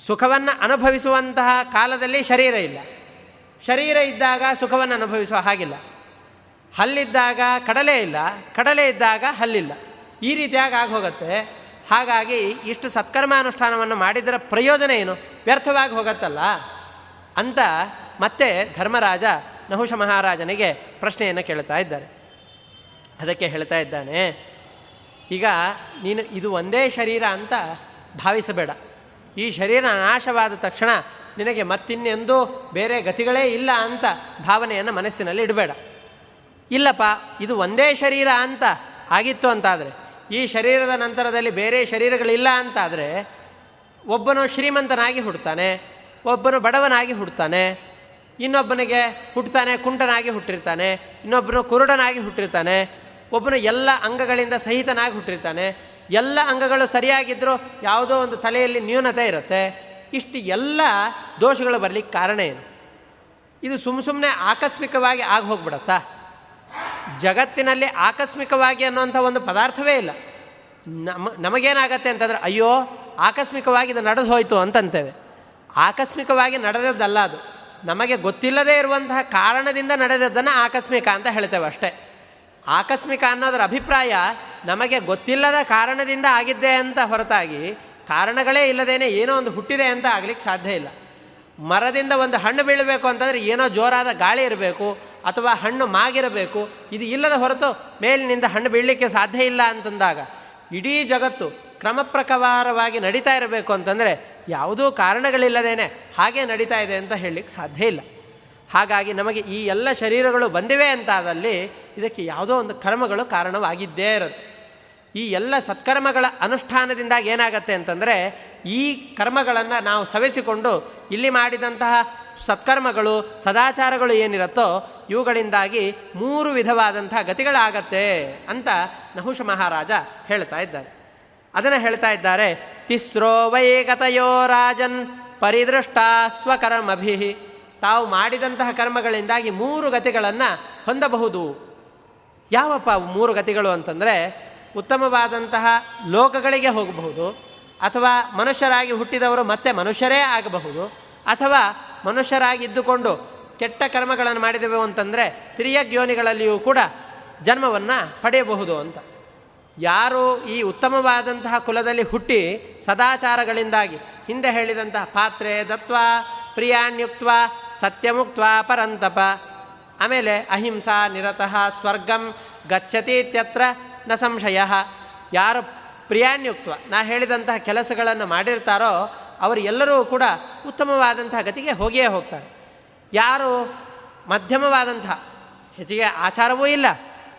ಸುಖವನ್ನು ಅನುಭವಿಸುವಂತಹ ಕಾಲದಲ್ಲಿ ಶರೀರ ಇಲ್ಲ. ಶರೀರ ಇದ್ದಾಗ ಸುಖವನ್ನು ಅನುಭವಿಸುವ ಹಾಗಿಲ್ಲ. ಹಲ್ಲಿದ್ದಾಗ ಕಡಲೆ ಇಲ್ಲ, ಕಡಲೆ ಇದ್ದಾಗ ಹಲ್ಲಿಲ್ಲ. ಈ ರೀತಿಯಾಗಿ ಆಗೋಗುತ್ತೆ ಹಾಗಾಗಿ ಇಷ್ಟು ಸತ್ಕರ್ಮಾನುಷ್ಠಾನವನ್ನು ಮಾಡಿದರ ಪ್ರಯೋಜನ ಏನು? ವ್ಯರ್ಥವಾಗಿ ಹೋಗತ್ತಲ್ಲ. ಅಂತ ಮತ್ತೆ ಧರ್ಮರಾಜ ನಹುಷ ಮಹಾರಾಜನಿಗೆ ಪ್ರಶ್ನೆಯನ್ನು ಕೇಳ್ತಾ ಇದ್ದಾರೆ. ಅದಕ್ಕೆ ಹೇಳ್ತಾ ಇದ್ದಾನೆ, ಈಗ ನೀನು ಇದು ಒಂದೇ ಶರೀರ ಅಂತ ಭಾವಿಸಬೇಡ. ಈ ಶರೀರ ನಾಶವಾದ ತಕ್ಷಣ ನಿನಗೆ ಮತ್ತಿನ್ನೆಂದೂ ಬೇರೆ ಗತಿಗಳೇ ಇಲ್ಲ ಅಂತ ಭಾವನೆಯನ್ನು ಮನಸ್ಸಿನಲ್ಲಿ ಇಡಬೇಡ. ಇಲ್ಲಪ್ಪ, ಇದು ಒಂದೇ ಶರೀರ ಅಂತ ಆಗಿತ್ತು ಅಂತಾದರೆ, ಈ ಶರೀರದ ನಂತರದಲ್ಲಿ ಬೇರೆ ಶರೀರಗಳಿಲ್ಲ ಅಂತಾದರೆ, ಒಬ್ಬನು ಶ್ರೀಮಂತನಾಗಿ ಹುಡ್ತಾನೆ, ಒಬ್ಬನು ಬಡವನಾಗಿ ಹುಡ್ತಾನೆ, ಇನ್ನೊಬ್ಬನಿಗೆ ಹುಟ್ಟುತ್ತಾನೆ ಕುಂಟನಾಗಿ ಹುಟ್ಟಿರ್ತಾನೆ, ಇನ್ನೊಬ್ಬನು ಕುರುಡನಾಗಿ ಹುಟ್ಟಿರ್ತಾನೆ, ಒಬ್ಬನು ಎಲ್ಲ ಅಂಗಗಳಿಂದ ಸಹಿತನಾಗಿ ಹುಟ್ಟಿರ್ತಾನೆ ಎಲ್ಲ ಅಂಗಗಳು ಸರಿಯಾಗಿದ್ದರೂ ಯಾವುದೋ ಒಂದು ತಲೆಯಲ್ಲಿ ನ್ಯೂನತೆ ಇರುತ್ತೆ. ಇಷ್ಟು ಎಲ್ಲ ದೋಷಗಳು ಬರಲಿಕ್ಕೆ ಕಾರಣ ಏನು? ಇದು ಸುಮ್ಮ ಸುಮ್ಮನೆ ಆಕಸ್ಮಿಕವಾಗಿ ಆಗಿ ಹೋಗ್ಬಿಡತ್ತಾ? ಜಗತ್ತಿನಲ್ಲಿ ಆಕಸ್ಮಿಕವಾಗಿ ಅನ್ನುವಂಥ ಒಂದು ಪದಾರ್ಥವೇ ಇಲ್ಲ. ನಮ, ನಮಗೇನಾಗತ್ತೆ ಅಂತಂದರೆ, ಅಯ್ಯೋ, ಆಕಸ್ಮಿಕವಾಗಿ ಇದು ನಡೆದು ಹೋಯಿತು ಅಂತಂತೇವೆ. ಆಕಸ್ಮಿಕವಾಗಿ ನಡೆದದ್ದಲ್ಲ ಅದು. ನಮಗೆ ಗೊತ್ತಿಲ್ಲದೇ ಇರುವಂತಹ ಕಾರಣದಿಂದ ನಡೆದದ್ದನ್ನು ಆಕಸ್ಮಿಕ ಅಂತ ಹೇಳ್ತೇವೆ ಅಷ್ಟೇ. ಆಕಸ್ಮಿಕ ಅನ್ನೋದರ ಅಭಿಪ್ರಾಯ ನಮಗೆ ಗೊತ್ತಿಲ್ಲದ ಕಾರಣದಿಂದ ಆಗಿದ್ದೆ ಅಂತ ಹೊರತಾಗಿ ಕಾರಣಗಳೇ ಇಲ್ಲದೇನೆ ಏನೋ ಒಂದು ಹುಟ್ಟಿದೆ ಅಂತ ಆಗ್ಲಿಕ್ಕೆ ಸಾಧ್ಯ ಇಲ್ಲ. ಮರದಿಂದ ಒಂದು ಹಣ್ಣು ಬೀಳಬೇಕು ಅಂತಂದರೆ ಏನೋ ಜೋರಾದ ಗಾಳಿ ಇರಬೇಕು ಅಥವಾ ಹಣ್ಣು ಮಾಗಿರಬೇಕು, ಇದು ಇಲ್ಲದ ಹೊರತು ಮೇಲಿನಿಂದ ಹಣ್ಣು ಬೀಳಲಿಕ್ಕೆ ಸಾಧ್ಯ ಇಲ್ಲ ಅಂತಂದಾಗ ಇಡೀ ಜಗತ್ತು ಕ್ರಮ ಪ್ರಕಾರವಾಗಿ ನಡೀತಾ ಇರಬೇಕು ಅಂತಂದರೆ ಯಾವುದೂ ಕಾರಣಗಳಿಲ್ಲದೇನೆ ಹಾಗೆ ನಡೀತಾ ಇದೆ ಅಂತ ಹೇಳಲಿಕ್ಕೆ ಸಾಧ್ಯ ಇಲ್ಲ. ಹಾಗಾಗಿ ನಮಗೆ ಈ ಎಲ್ಲ ಶರೀರಗಳು ಬಂದಿವೆ ಅಂತಾದಲ್ಲಿ ಇದಕ್ಕೆ ಯಾವುದೋ ಒಂದು ಕರ್ಮಗಳು ಕಾರಣವಾಗಿದ್ದೇ ಇರುತ್ತೆ. ಈ ಎಲ್ಲ ಸತ್ಕರ್ಮಗಳ ಅನುಷ್ಠಾನದಿಂದಾಗಿ ಏನಾಗತ್ತೆ ಅಂತಂದರೆ ಈ ಕರ್ಮಗಳನ್ನು ನಾವು ಸವೆಸಿಕೊಂಡು ಇಲ್ಲಿ ಮಾಡಿದಂತಹ ಸತ್ಕರ್ಮಗಳು, ಸದಾಚಾರಗಳು ಏನಿರುತ್ತೋ ಇವುಗಳಿಂದಾಗಿ ಮೂರು ವಿಧವಾದಂತಹ ಗತಿಗಳಾಗತ್ತೆ ಅಂತ ನಹುಷ ಮಹಾರಾಜ ಹೇಳ್ತಾ ಇದ್ದಾರೆ. ಅದನ್ನು ಹೇಳ್ತಾ ಇದ್ದಾರೆ, ತಿಸ್ರೋ ವೈಗತಯೋ ರಾಜನ್ ಪರಿದೃಷ್ಟ ಸ್ವಕರ್ಮಭಿ. ತಾವು ಮಾಡಿದಂತಹ ಕರ್ಮಗಳಿಂದಾಗಿ ಮೂರು ಗತಿಗಳನ್ನು ಹೊಂದಬಹುದು. ಯಾವಪ್ಪ ಮೂರು ಗತಿಗಳು ಅಂತಂದರೆ ಉತ್ತಮವಾದಂತಹ ಲೋಕಗಳಿಗೆ ಹೋಗಬಹುದು, ಅಥವಾ ಮನುಷ್ಯರಾಗಿ ಹುಟ್ಟಿದವರು ಮತ್ತೆ ಮನುಷ್ಯರೇ ಆಗಬಹುದು, ಅಥವಾ ಮನುಷ್ಯರಾಗಿದ್ದುಕೊಂಡು ಕೆಟ್ಟ ಕರ್ಮಗಳನ್ನು ಮಾಡಿದೆವು ಅಂತಂದರೆ ತಿರಿಯಗ್ಯೋನಿಗಳಲ್ಲಿಯೂ ಕೂಡ ಜನ್ಮವನ್ನು ಪಡೆಯಬಹುದು ಅಂತ. ಯಾರು ಈ ಉತ್ತಮವಾದಂತಹ ಕುಲದಲ್ಲಿ ಹುಟ್ಟಿ ಸದಾಚಾರಗಳಿಂದಾಗಿ ಹಿಂದೆ ಹೇಳಿದಂತಹ ಪಾತ್ರೆ, ದತ್ವ ಪ್ರಿಯಾಣ್ಯುಕ್ತ ಸತ್ಯಮುಕ್ತ ಪರಂತಪ. ಆಮೇಲೆ ಅಹಿಂಸಾ ನಿರತಃ ಸ್ವರ್ಗಂ ಗಚ್ಚತೀತ್ಯತ್ರ ನ ಸಂಶಯ. ಯಾರು ಪ್ರಿಯಾಣ್ಯುಕ್ತ ನಾ ಹೇಳಿದಂತಹ ಕೆಲಸಗಳನ್ನು ಮಾಡಿರ್ತಾರೋ ಅವರು ಎಲ್ಲರೂ ಕೂಡ ಉತ್ತಮವಾದಂತಹ ಗತಿಗೆ ಹೋಗಿಯೇ ಹೋಗ್ತಾರೆ. ಯಾರು ಮಧ್ಯಮವಾದಂತಹ, ಹೆಚ್ಚಿಗೆ ಆಚಾರವೂ ಇಲ್ಲ,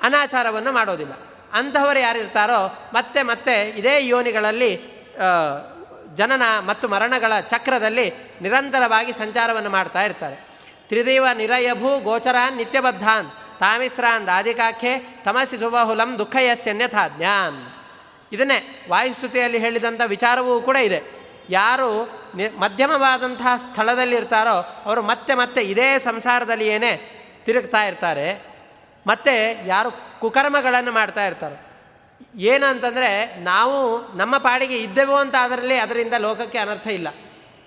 ಅನಾಚಾರವನ್ನು ಮಾಡೋದಿಲ್ಲ. ಅಂತಹವರು ಯಾರಿರ್ತಾರೋ ಮತ್ತೆ ಮತ್ತೆ ಇದೇ ಯೋನಿಗಳಲ್ಲಿ ಜನನ ಮತ್ತು ಮರಣಗಳ ಚಕ್ರದಲ್ಲಿ ನಿರಂತರವಾಗಿ ಸಂಚಾರವನ್ನು ಮಾಡ್ತಾ ಇರ್ತಾರೆ. ತ್ರಿದೇವ ನಿರಯಭೂ ಗೋಚರಾನ್ ನಿತ್ಯಬದ್ಧಾನ್ ತಾಮಿಸ್ರಾನ್ ದಾದಿಕಾಖ್ಯೆ ತಮಸಿ ಸುಬಹುಲಂ ದುಃಖಯಸ್ಯನ್ಯಥಾ ಜ್ಞಾನ್ ಇದನ್ನೇ ವಾಯುಸ್ತುತಿಯಲ್ಲಿ ಹೇಳಿದಂಥ ವಿಚಾರವೂ ಕೂಡ ಇದೆ. ಯಾರು ನಿ, ಮಧ್ಯಮವಾದಂತಹ ಸ್ಥಳದಲ್ಲಿರ್ತಾರೋ ಅವರು ಮತ್ತೆ ಮತ್ತೆ ಇದೇ ಸಂಸಾರದಲ್ಲಿ ಏನೇ ತಿರುಗ್ತಾ ಇರ್ತಾರೆ. ಮತ್ತೆ ಯಾರು ಕುಕರ್ಮಗಳನ್ನು ಮಾಡ್ತಾ ಇರ್ತಾರೆ. ಏನು ಅಂತಂದರೆ ನಾವು ನಮ್ಮ ಪಾಡಿಗೆ ಇದ್ದೆವು ಅಂತ ಅದರಲ್ಲಿ ಅದರಿಂದ ಲೋಕಕ್ಕೆ ಅನರ್ಥ ಇಲ್ಲ.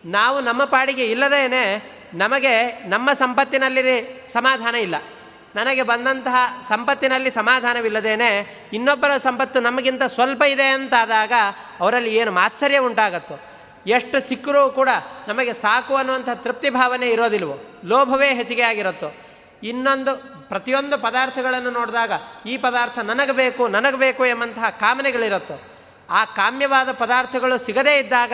ನಾವು ನಮ್ಮ ಪಾಡಿಗೆ ಇಲ್ಲದೇನೆ ನಮಗೆ ನಮ್ಮ ಸಂಪತ್ತಿನಲ್ಲಿ ಸಮಾಧಾನ ಇಲ್ಲ. ನನಗೆ ಬಂದಂತಹ ಸಂಪತ್ತಿನಲ್ಲಿ ಸಮಾಧಾನವಿಲ್ಲದೇನೆ ಇನ್ನೊಬ್ಬರ ಸಂಪತ್ತು ನಮಗಿಂತ ಸ್ವಲ್ಪ ಇದೆ ಅಂತಾದಾಗ ಅವರಲ್ಲಿ ಏನು ಮಾತ್ಸರ್ಯ ಉಂಟಾಗತ್ತೋ. ಎಷ್ಟು ಸಿಕ್ಕರೂ ಕೂಡ ನಮಗೆ ಸಾಕು ಅನ್ನುವಂಥ ತೃಪ್ತಿ ಭಾವನೆ ಇರೋದಿಲ್ವೋ. ಲೋಭವೇ ಹೆಚ್ಚಿಗೆ ಆಗಿರುತ್ತೋ. ಇನ್ನೊಂದು ಪ್ರತಿಯೊಂದು ಪದಾರ್ಥಗಳನ್ನು ನೋಡಿದಾಗ ಈ ಪದಾರ್ಥ ನನಗೆ ಬೇಕು ನನಗೆ ಬೇಕು ಎಂಬಂತಹ ಕಾಮನೆಗಳಿರುತ್ತೋ. ಆ ಕಾಮ್ಯವಾದ ಪದಾರ್ಥಗಳು ಸಿಗದೇ ಇದ್ದಾಗ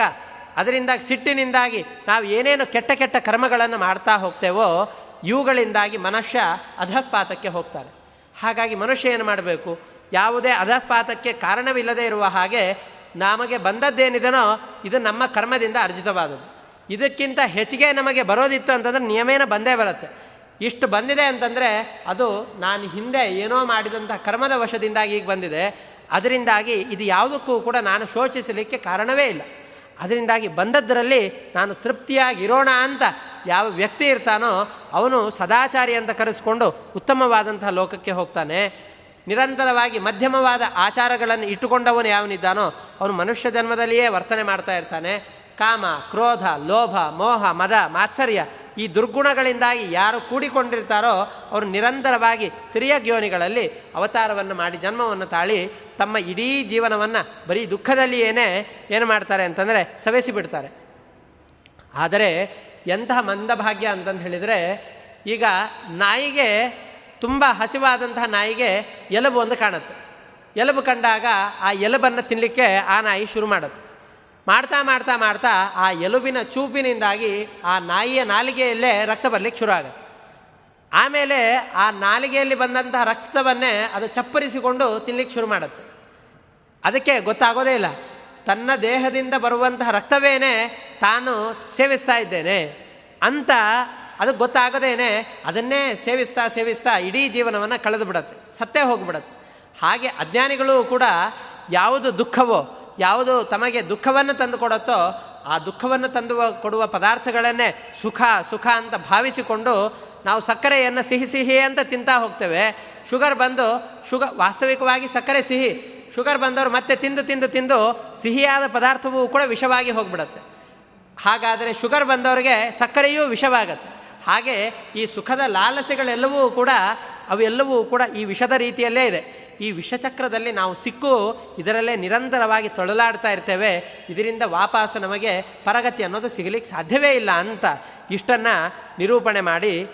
ಅದರಿಂದ ಸಿಟ್ಟಿನಿಂದಾಗಿ ನಾವು ಏನೇನು ಕೆಟ್ಟ ಕೆಟ್ಟ ಕರ್ಮಗಳನ್ನು ಮಾಡ್ತಾ ಹೋಗ್ತೇವೋ ಇವುಗಳಿಂದಾಗಿ ಮನುಷ್ಯ ಅಧಃಪಾತಕ್ಕೆ ಹೋಗ್ತಾನೆ. ಹಾಗಾಗಿ ಮನುಷ್ಯ ಏನು ಮಾಡಬೇಕು? ಯಾವುದೇ ಅಧಃಪಾತಕ್ಕೆ ಕಾರಣವಿಲ್ಲದೆ ಇರುವ ಹಾಗೆ ನಮಗೆ ಬಂದದ್ದೇನಿದನೋ ಇದು ನಮ್ಮ ಕರ್ಮದಿಂದ ಅರ್ಜಿತವಾದದ್ದು. ಇದಕ್ಕಿಂತ ಹೆಚ್ಚಿಗೆ ನಮಗೆ ಬರೋದಿತ್ತು ಅಂತಂದ್ರೆ ನಿಯಮೇನ ಬಂದೇ ಬರುತ್ತೆ. ಇಷ್ಟು ಬಂದಿದೆ ಅಂತಂದರೆ ಅದು ನಾನು ಹಿಂದೆ ಏನೋ ಮಾಡಿದಂಥ ಕರ್ಮದ ವಶದಿಂದಾಗಿ ಈಗ ಬಂದಿದೆ. ಅದರಿಂದಾಗಿ ಇದು ಯಾವುದಕ್ಕೂ ಕೂಡ ನಾನು ಶೋಚಿಸಲಿಕ್ಕೆ ಕಾರಣವೇ ಇಲ್ಲ. ಅದರಿಂದಾಗಿ ಬಂದದ್ದರಲ್ಲಿ ನಾನು ತೃಪ್ತಿಯಾಗಿರೋಣ ಅಂತ ಯಾವ ವ್ಯಕ್ತಿ ಇರ್ತಾನೋ ಅವನು ಸದಾಚಾರಿ ಅಂತ ಕರೆಸ್ಕೊಂಡು ಉತ್ತಮವಾದಂತಹ ಲೋಕಕ್ಕೆ ಹೋಗ್ತಾನೆ. ನಿರಂತರವಾಗಿ ಮಧ್ಯಮವಾದ ಆಚಾರಗಳನ್ನು ಇಟ್ಟುಕೊಂಡವನು ಯಾವನಿದ್ದಾನೋ ಅವನು ಮನುಷ್ಯ ಜನ್ಮದಲ್ಲಿಯೇ ವರ್ತನೆ ಮಾಡ್ತಾ ಇರ್ತಾನೆ. ಕಾಮ, ಕ್ರೋಧ, ಲೋಭ, ಮೋಹ, ಮದ, ಮಾತ್ಸರ್ಯ ಈ ದುರ್ಗುಣಗಳಿಂದಾಗಿ ಯಾರು ಕೂಡಿಕೊಂಡಿರ್ತಾರೋ ಅವರು ನಿರಂತರವಾಗಿ ತಿರಿಯ ಗ್ಯೋನಿಗಳಲ್ಲಿ ಅವತಾರವನ್ನು ಮಾಡಿ ಜನ್ಮವನ್ನು ತಾಳಿ ತಮ್ಮ ಇಡೀ ಜೀವನವನ್ನು ಬರೀ ದುಃಖದಲ್ಲಿಯೇನೇ ಏನು ಮಾಡ್ತಾರೆ ಅಂತಂದರೆ ಸವೆಸಿ ಬಿಡ್ತಾರೆ. ಆದರೆ ಎಂತಹ ಮಂದಭಾಗ್ಯ ಅಂತಂದು ಹೇಳಿದರೆ ಈಗ ನಾಯಿಗೆ ತುಂಬ ಹಸಿವಾದಂತಹ ನಾಯಿಗೆ ಎಲುಬು ಒಂದು ಕಾಣುತ್ತೆ. ಎಲುಬು ಕಂಡಾಗ ಆ ಎಲುಬನ್ನು ತಿನ್ನಲಿಕ್ಕೆ ಆ ನಾಯಿ ಶುರು ಮಾಡುತ್ತೆ. ಮಾಡ್ತಾ ಮಾಡ್ತಾ ಮಾಡ್ತಾ ಆ ಎಲುಬಿನ ಚೂಪಿನಿಂದಾಗಿ ಆ ನಾಯಿಯ ನಾಲಿಗೆಯಲ್ಲೇ ರಕ್ತ ಬರಲಿಕ್ಕೆ ಶುರು ಆಗುತ್ತೆ. ಆಮೇಲೆ ಆ ನಾಲಿಗೆಯಲ್ಲಿ ಬಂದಂತಹ ರಕ್ತವನ್ನೇ ಅದು ಚಪ್ಪರಿಸಿಕೊಂಡು ತಿನ್ಲಿಕ್ಕೆ ಶುರು ಮಾಡುತ್ತೆ. ಅದಕ್ಕೆ ಗೊತ್ತಾಗೋದೇ ಇಲ್ಲ. ತನ್ನ ದೇಹದಿಂದ ಬರುವಂತಹ ರಕ್ತವೇನೆ ತಾನು ಸೇವಿಸ್ತಾ ಇದ್ದೇನೆ ಅಂತ ಅದು ಗೊತ್ತಾಗದೇನೆ ಅದನ್ನೇ ಸೇವಿಸ್ತಾ ಸೇವಿಸ್ತಾ ಇಡೀ ಜೀವನವನ್ನು ಕಳೆದು ಬಿಡತ್ತೆ ಸತ್ತೇ ಹೋಗಿಬಿಡತ್ತೆ. ಹಾಗೆ ಅಜ್ಞಾನಿಗಳು ಕೂಡ ಯಾವುದು ದುಃಖವೋ ಯಾವುದು ತಮಗೆ ದುಃಖವನ್ನು ತಂದು ಕೊಡುತ್ತೋ ಆ ದುಃಖವನ್ನು ತಂದು ಕೊಡುವ ಪದಾರ್ಥಗಳನ್ನೇ ಸುಖ ಸುಖ ಅಂತ ಭಾವಿಸಿಕೊಂಡು ನಾವು ಸಕ್ಕರೆಯನ್ನು ಸಿಹಿ ಸಿಹಿ ಅಂತ ತಿಂತಾ ಹೋಗ್ತೇವೆ. ಶುಗರ್ ಬಂದು ಶುಗರ್ ವಾಸ್ತವಿಕವಾಗಿ ಸಕ್ಕರೆ ಸಿಹಿ. ಶುಗರ್ ಬಂದವರು ಮತ್ತೆ ತಿಂದು ತಿಂದು ತಿಂದು ಸಿಹಿಯಾದ ಪದಾರ್ಥವೂ ಕೂಡ ವಿಷವಾಗಿ ಹೋಗ್ಬಿಡುತ್ತೆ. ಹಾಗಾದರೆ ಶುಗರ್ ಬಂದವರಿಗೆ ಸಕ್ಕರೆಯೂ ವಿಷವಾಗತ್ತೆ. ಹಾಗೆ ಈ ಸುಖದ ಲಾಲಸೆಗಳೆಲ್ಲವೂ ಕೂಡ, ಅವೆಲ್ಲವೂ ಕೂಡ ಈ ವಿಷದ ರೀತಿಯಲ್ಲೇ ಇದೆ. ಈ ವಿಷಚಕ್ರದಲ್ಲಿ ನಾವು ಸಿಕ್ಕು, ಇದರಲ್ಲೇ ನಿರಂತರವಾಗಿ ತೊಳಲಾಡ್ತಾ ಇರ್ತೇವೆ, ಇದರಿಂದ ವಾಪಸ್ಸು ನಮಗೆ ಪರಗತಿ ಅನ್ನೋದು ಸಿಗಲಿಕ್ಕೆ ಸಾಧ್ಯವೇ ಇಲ್ಲ ಅಂತ ಇಷ್ಟನ್ನು ನಿರೂಪಣೆ ಮಾಡಿ,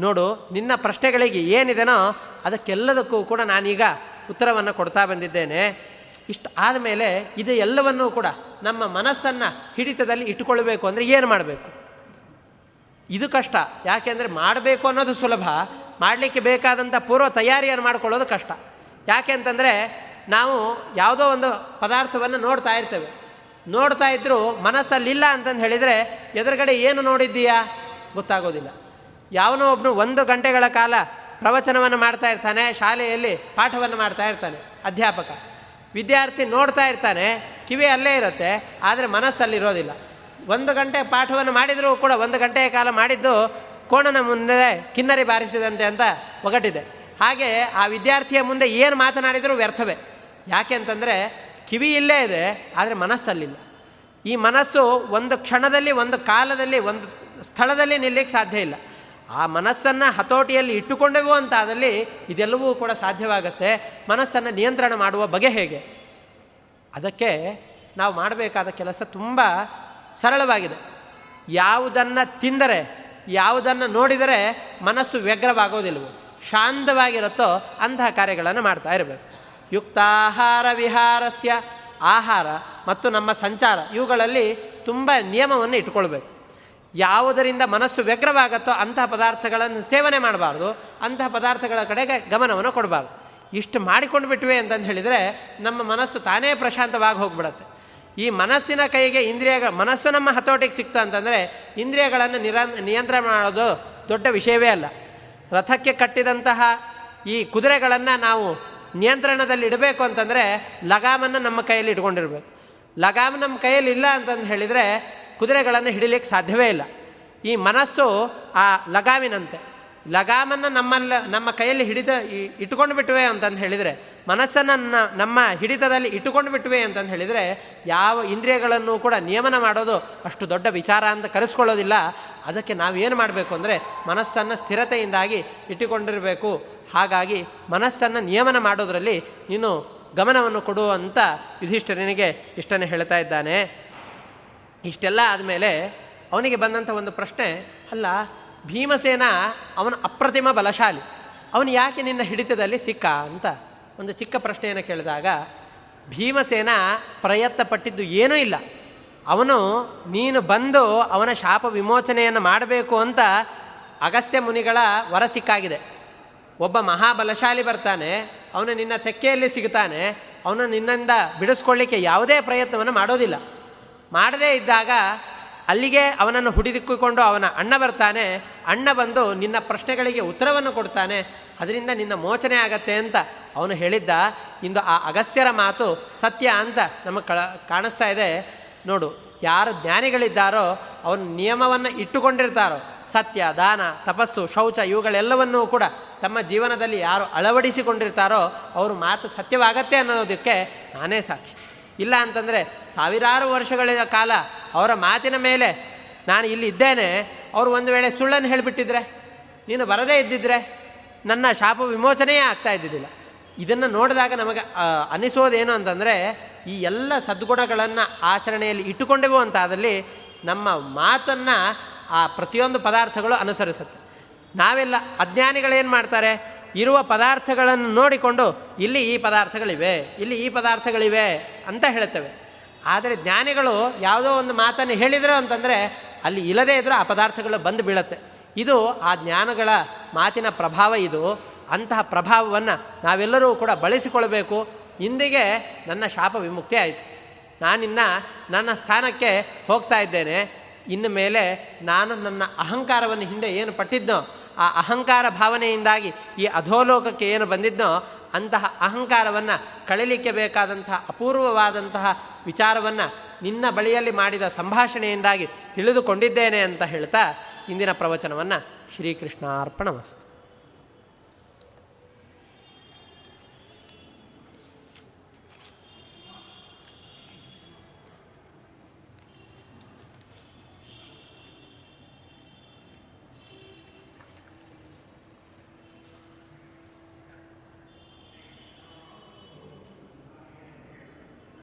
ನೋಡು, ನಿನ್ನ ಪ್ರಶ್ನೆಗಳಿಗೆ ಏನಿದೆನೋ ಅದಕ್ಕೆಲ್ಲದಕ್ಕೂ ಕೂಡ ನಾನೀಗ ಉತ್ತರವನ್ನು ಕೊಡ್ತಾ ಬಂದಿದ್ದೇನೆ. ಇಷ್ಟು ಆದಮೇಲೆ ಇದು ಎಲ್ಲವನ್ನೂ ಕೂಡ ನಮ್ಮ ಮನಸ್ಸನ್ನು ಹಿಡಿತದಲ್ಲಿ ಇಟ್ಟುಕೊಳ್ಬೇಕು ಅಂದರೆ ಏನು ಮಾಡಬೇಕು? ಇದು ಕಷ್ಟ. ಯಾಕೆಂದರೆ ಮಾಡಬೇಕು ಅನ್ನೋದು ಸುಲಭ. ಮಾಡಲಿಕ್ಕೆ ಬೇಕಾದಂಥ ಪೂರ್ವ ತಯಾರಿಯನ್ನು ಮಾಡಿಕೊಳ್ಳೋದು ಕಷ್ಟ. ಯಾಕೆ ಅಂತಂದರೆ ನಾವು ಯಾವುದೋ ಒಂದು ಪದಾರ್ಥವನ್ನು ನೋಡ್ತಾ ಇರ್ತೇವೆ. ನೋಡ್ತಾ ಇದ್ದರೂ ಮನಸ್ಸಲ್ಲಿಲ್ಲ ಅಂತಂದು ಹೇಳಿದರೆ ಎದುರುಗಡೆ ಏನು ನೋಡಿದ್ದೀಯಾ? ಗೊತ್ತಾಗೋದಿಲ್ಲ. ಯಾವನೋ ಒಬ್ಬನು ಒಂದು ಗಂಟೆಗಳ ಕಾಲ ಪ್ರವಚನವನ್ನು ಮಾಡ್ತಾ ಇರ್ತಾನೆ, ಶಾಲೆಯಲ್ಲಿ ಪಾಠವನ್ನು ಮಾಡ್ತಾ ಇರ್ತಾನೆ, ಅಧ್ಯಾಪಕ. ವಿದ್ಯಾರ್ಥಿ ನೋಡ್ತಾ ಇರ್ತಾನೆ, ಕಿವಿ ಅಲ್ಲೇ ಇರುತ್ತೆ, ಆದರೆ ಮನಸ್ಸಲ್ಲಿರೋದಿಲ್ಲ. ಒಂದು ಗಂಟೆ ಪಾಠವನ್ನು ಮಾಡಿದರೂ ಕೂಡ ಒಂದು ಗಂಟೆಯ ಕಾಲ ಮಾಡಿದ್ದು ಕೋಣನ ಮುಂದೆ ಕಿನ್ನರಿ ಬಾರಿಸಿದಂತೆ ಅಂತ ಒಗಟಿದೆ. ಹಾಗೆ ಆ ವಿದ್ಯಾರ್ಥಿಯ ಮುಂದೆ ಏನು ಮಾತನಾಡಿದರೂ ವ್ಯರ್ಥವೇ. ಯಾಕೆ ಅಂತಂದರೆ ಕಿವಿ ಇಲ್ಲೇ ಇದೆ, ಆದರೆ ಮನಸ್ಸಲ್ಲಿಲ್ಲ. ಈ ಮನಸ್ಸು ಒಂದು ಕ್ಷಣದಲ್ಲಿ, ಒಂದು ಕಾಲದಲ್ಲಿ, ಒಂದು ಸ್ಥಳದಲ್ಲಿ ನಿಲ್ಲಕ್ಕೆ ಸಾಧ್ಯ ಇಲ್ಲ. ಆ ಮನಸ್ಸನ್ನು ಹತೋಟಿಯಲ್ಲಿ ಇಟ್ಟುಕೊಂಡೆವು ಅಂತಾದಲ್ಲಿ ಇದೆಲ್ಲವೂ ಕೂಡ ಸಾಧ್ಯವಾಗುತ್ತೆ. ಮನಸ್ಸನ್ನು ನಿಯಂತ್ರಣ ಮಾಡುವ ಬಗೆ ಹೇಗೆ? ಅದಕ್ಕೆ ನಾವು ಮಾಡಬೇಕಾದ ಕೆಲಸ ತುಂಬ ಸರಳವಾಗಿದೆ. ಯಾವುದನ್ನು ತಿಂದರೆ, ಯಾವುದನ್ನು ನೋಡಿದರೆ ಮನಸ್ಸು ವ್ಯಗ್ರವಾಗೋದಿಲ್ವೋ? ಶಾಂತವಾಗಿರುತ್ತೋ ಅಂತಹ ಕಾರ್ಯಗಳನ್ನು ಮಾಡ್ತಾ ಇರಬೇಕು. ಯುಕ್ತಾಹಾರ ವಿಹಾರಸ್ಯ ಆಹಾರ ಮತ್ತು ನಮ್ಮ ಸಂಚಾರ ಇವುಗಳಲ್ಲಿ ತುಂಬ ನಿಯಮವನ್ನು ಇಟ್ಕೊಳ್ಬೇಕು ಯಾವುದರಿಂದ ಮನಸ್ಸು ವ್ಯಗ್ರವಾಗುತ್ತೋ ಅಂತಹ ಪದಾರ್ಥಗಳನ್ನು ಸೇವನೆ ಮಾಡಬಾರ್ದು, ಅಂತಹ ಪದಾರ್ಥಗಳ ಕಡೆಗೆ ಗಮನವನ್ನು ಕೊಡಬಾರ್ದು. ಇಷ್ಟು ಮಾಡಿಕೊಂಡು ಬಿಟ್ವೆ ಅಂತಂದು ಹೇಳಿದರೆ ನಮ್ಮ ಮನಸ್ಸು ತಾನೇ ಪ್ರಶಾಂತವಾಗಿ ಹೋಗ್ಬಿಡತ್ತೆ. ಈ ಮನಸ್ಸಿನ ಕೈಗೆ ಇಂದ್ರಿಯಗಳ, ಮನಸ್ಸು ನಮ್ಮ ಹತೋಟಿಗೆ ಸಿಕ್ತು ಅಂತಂದರೆ ಇಂದ್ರಿಯಗಳನ್ನು ನಿರ ನಿಯಂತ್ರಣ ಮಾಡೋದು ದೊಡ್ಡ ವಿಷಯವೇ ಅಲ್ಲ. ರಥಕ್ಕೆ ಕಟ್ಟಿದಂತಹ ಈ ಕುದುರೆಗಳನ್ನು ನಾವು ನಿಯಂತ್ರಣದಲ್ಲಿ ಇಡಬೇಕು ಅಂತಂದರೆ ಲಗಾಮನ್ನು ನಮ್ಮ ಕೈಯಲ್ಲಿ ಇಟ್ಕೊಂಡಿರ್ಬೇಕು. ಲಗಾಮ್ ನಮ್ಮ ಕೈಯಲ್ಲಿ ಇಲ್ಲ ಅಂತಂದು ಹೇಳಿದರೆ ಕುದುರೆಗಳನ್ನು ಹಿಡಿಲಿಕ್ಕೆ ಸಾಧ್ಯವೇ ಇಲ್ಲ. ಈ ಮನಸ್ಸು ಆ ಲಗಾಮಿನಂತೆ. ಲಗಾಮನ್ನು ನಮ್ಮಲ್ಲಿ, ನಮ್ಮ ಕೈಯಲ್ಲಿ ಹಿಡಿದ ಇಟ್ಕೊಂಡು ಬಿಟ್ಟುವೆ ಅಂತಂದು ಹೇಳಿದರೆ, ಮನಸ್ಸನ್ನು ನಮ್ಮ ಹಿಡಿತದಲ್ಲಿ ಇಟ್ಟುಕೊಂಡು ಬಿಟ್ಟುವೆ ಅಂತಂದು ಹೇಳಿದರೆ ಯಾವ ಇಂದ್ರಿಯಗಳನ್ನು ಕೂಡ ನಿಯಮನ ಮಾಡೋದು ಅಷ್ಟು ದೊಡ್ಡ ವಿಚಾರ ಅಂತ ಕರೆಸ್ಕೊಳ್ಳೋದಿಲ್ಲ. ಅದಕ್ಕೆ ನಾವೇನು ಮಾಡಬೇಕು ಅಂದರೆ ಮನಸ್ಸನ್ನು ಸ್ಥಿರತೆಯಿಂದಾಗಿ ಇಟ್ಟುಕೊಂಡಿರಬೇಕು. ಹಾಗಾಗಿ ಮನಸ್ಸನ್ನು ನಿಯಮನ ಮಾಡೋದರಲ್ಲಿ ನೀನು ಗಮನವನ್ನು ಕೊಡುವಂಥ ಯುಧಿಷ್ಠರನಿಗೆ ಇಷ್ಟನೇ ಹೇಳ್ತಾ ಇದ್ದಾನೆ. ಇಷ್ಟೆಲ್ಲ ಆದಮೇಲೆ ಅವನಿಗೆ ಬಂದಂಥ ಒಂದು ಪ್ರಶ್ನೆ, ಅಲ್ಲ, ಭೀಮಸೇನ ಅವನ ಅಪ್ರತಿಮ ಬಲಶಾಲಿ, ಅವನು ಯಾಕೆ ನಿನ್ನ ಹಿಡಿತದಲ್ಲಿ ಸಿಕ್ಕ ಅಂತ ಒಂದು ಚಿಕ್ಕ ಪ್ರಶ್ನೆಯನ್ನು ಕೇಳಿದಾಗ, ಭೀಮಸೇನ ಪ್ರಯತ್ನ ಪಟ್ಟಿದ್ದು ಏನೂ ಇಲ್ಲ. ಅವನು, ನೀನು ಬಂದು ಅವನ ಶಾಪ ವಿಮೋಚನೆಯನ್ನು ಮಾಡಬೇಕು ಅಂತ ಅಗಸ್ತ್ಯ ಮುನಿಗಳ ವರ ಸಿಕ್ಕಾಗಿದೆ. ಒಬ್ಬ ಮಹಾಬಲಶಾಲಿ ಬರ್ತಾನೆ, ಅವನು ನಿನ್ನ ತೆಕ್ಕೆಯಲ್ಲಿ ಸಿಗ್ತಾನೆ, ಅವನು ನಿನ್ನಿಂದ ಬಿಡಿಸ್ಕೊಳ್ಳಿಕ್ಕೆ ಯಾವುದೇ ಪ್ರಯತ್ನವನ್ನು ಮಾಡೋದಿಲ್ಲ. ಮಾಡದೇ ಇದ್ದಾಗ ಅಲ್ಲಿಗೆ ಅವನನ್ನು ಹುಡಿದಿಕ್ಕಿಕೊಂಡು ಅವನ ಅಣ್ಣ ಬರ್ತಾನೆ, ಅಣ್ಣ ಬಂದು ನಿನ್ನ ಪ್ರಶ್ನೆಗಳಿಗೆ ಉತ್ತರವನ್ನು ಕೊಡ್ತಾನೆ, ಅದರಿಂದ ನಿನ್ನ ಮೋಚನೆ ಆಗತ್ತೆ ಅಂತ ಅವನು ಹೇಳಿದ್ದ. ಇಂದು ಆ ಅಗಸ್ತ್ಯರ ಮಾತು ಸತ್ಯ ಅಂತ ನಮಗೆ ಕಾಣಿಸ್ತಾ ಇದೆ. ನೋಡು, ಯಾರು ಜ್ಞಾನಿಗಳಿದ್ದಾರೋ ಅವನು ನಿಯಮವನ್ನು ಇಟ್ಟುಕೊಂಡಿರ್ತಾರೋ, ಸತ್ಯ, ದಾನ, ತಪಸ್ಸು, ಶೌಚ, ಇವುಗಳೆಲ್ಲವನ್ನೂ ಕೂಡ ತಮ್ಮ ಜೀವನದಲ್ಲಿ ಯಾರು ಅಳವಡಿಸಿಕೊಂಡಿರ್ತಾರೋ ಅವರು ಮಾತು ಸತ್ಯವಾಗತ್ತೆ ಅನ್ನೋದಕ್ಕೆ ನಾನೇ ಸಾಕ್ಷಿ. ಇಲ್ಲ ಅಂತಂದರೆ ಸಾವಿರಾರು ವರ್ಷಗಳ ಕಾಲ ಅವರ ಮಾತಿನ ಮೇಲೆ ನಾನು ಇಲ್ಲಿ ಇದ್ದೇನೆ, ಅವರು ಒಂದು ವೇಳೆ ಸುಳ್ಳನ್ನು ಹೇಳಿಬಿಟ್ಟಿದ್ರೆ, ನೀನು ಬರದೇ ಇದ್ದಿದ್ರೆ ನನ್ನ ಶಾಪ ವಿಮೋಚನೆಯೇ ಆಗ್ತಾ ಇದ್ದಿದ್ದಿಲ್ಲ. ಇದನ್ನು ನೋಡಿದಾಗ ನಮಗೆ ಅನಿಸೋದೇನು ಅಂತಂದರೆ, ಈ ಎಲ್ಲ ಸದ್ಗುಣಗಳನ್ನು ಆಚರಣೆಯಲ್ಲಿ ಇಟ್ಟುಕೊಂಡೆವು ಅಂತಾದಲ್ಲಿ ನಮ್ಮ ಮಾತನ್ನು ಆ ಪ್ರತಿಯೊಂದು ಪದಾರ್ಥಗಳು ಅನುಸರಿಸುತ್ತೆ. ನಾವೆಲ್ಲ ಅಜ್ಞಾನಿಗಳೇನು ಮಾಡ್ತಾರೆ? ಇರುವ ಪದಾರ್ಥಗಳನ್ನು ನೋಡಿಕೊಂಡು, ಇಲ್ಲಿ ಈ ಪದಾರ್ಥಗಳಿವೆ, ಇಲ್ಲಿ ಈ ಪದಾರ್ಥಗಳಿವೆ ಅಂತ ಹೇಳ್ತೇವೆ. ಆದರೆ ಜ್ಞಾನಿಗಳು ಯಾವುದೋ ಒಂದು ಮಾತನ್ನು ಹೇಳಿದರು ಅಂತಂದರೆ, ಅಲ್ಲಿ ಇಲ್ಲದೇ ಇದ್ದರೂ ಆ ಪದಾರ್ಥಗಳು ಬಂದು ಬೀಳುತ್ತೆ. ಇದು ಆ ಜ್ಞಾನಗಳ ಮಾತಿನ ಪ್ರಭಾವ ಇದು. ಅಂತಹ ಪ್ರಭಾವವನ್ನು ನಾವೆಲ್ಲರೂ ಕೂಡ ಬಳಸಿಕೊಳ್ಳಬೇಕು ಇಂದಿಗೆ ನನ್ನ ಶಾಪ ವಿಮುಕ್ತಿ ಆಯಿತು. ನಾನಿನ್ನ ನನ್ನ ಸ್ಥಾನಕ್ಕೆ ಹೋಗ್ತಾ ಇದ್ದೇನೆ. ಇನ್ನು ಮೇಲೆ ನಾನು ನನ್ನ ಅಹಂಕಾರವನ್ನು ಹಿಂದೆ ಏನು ಪಟ್ಟಿದ್ದೋ ಆ ಅಹಂಕಾರ ಭಾವನೆಯಿಂದಾಗಿ ಈ ಅಧೋಲೋಕಕ್ಕೆ ಏನು ಬಂದಿದ್ನೋ, ಅಂತಹ ಅಹಂಕಾರವನ್ನು ಕಳಲಿಕ್ಕೆ ಬೇಕಾದಂತಹ ಅಪೂರ್ವವಾದಂತಹ ವಿಚಾರವನ್ನು ನಿನ್ನ ಬಳಿಯಲ್ಲಿ ಮಾಡಿದ ಸಂಭಾಷಣೆಯಿಂದಾಗಿ ತಿಳಿದುಕೊಂಡಿದ್ದೇನೆ ಅಂತ ಹೇಳ್ತಾ ಇಂದಿನ ಪ್ರವಚನವನ್ನು ಶ್ರೀಕೃಷ್ಣಾರ್ಪಣಮಸ್ತು.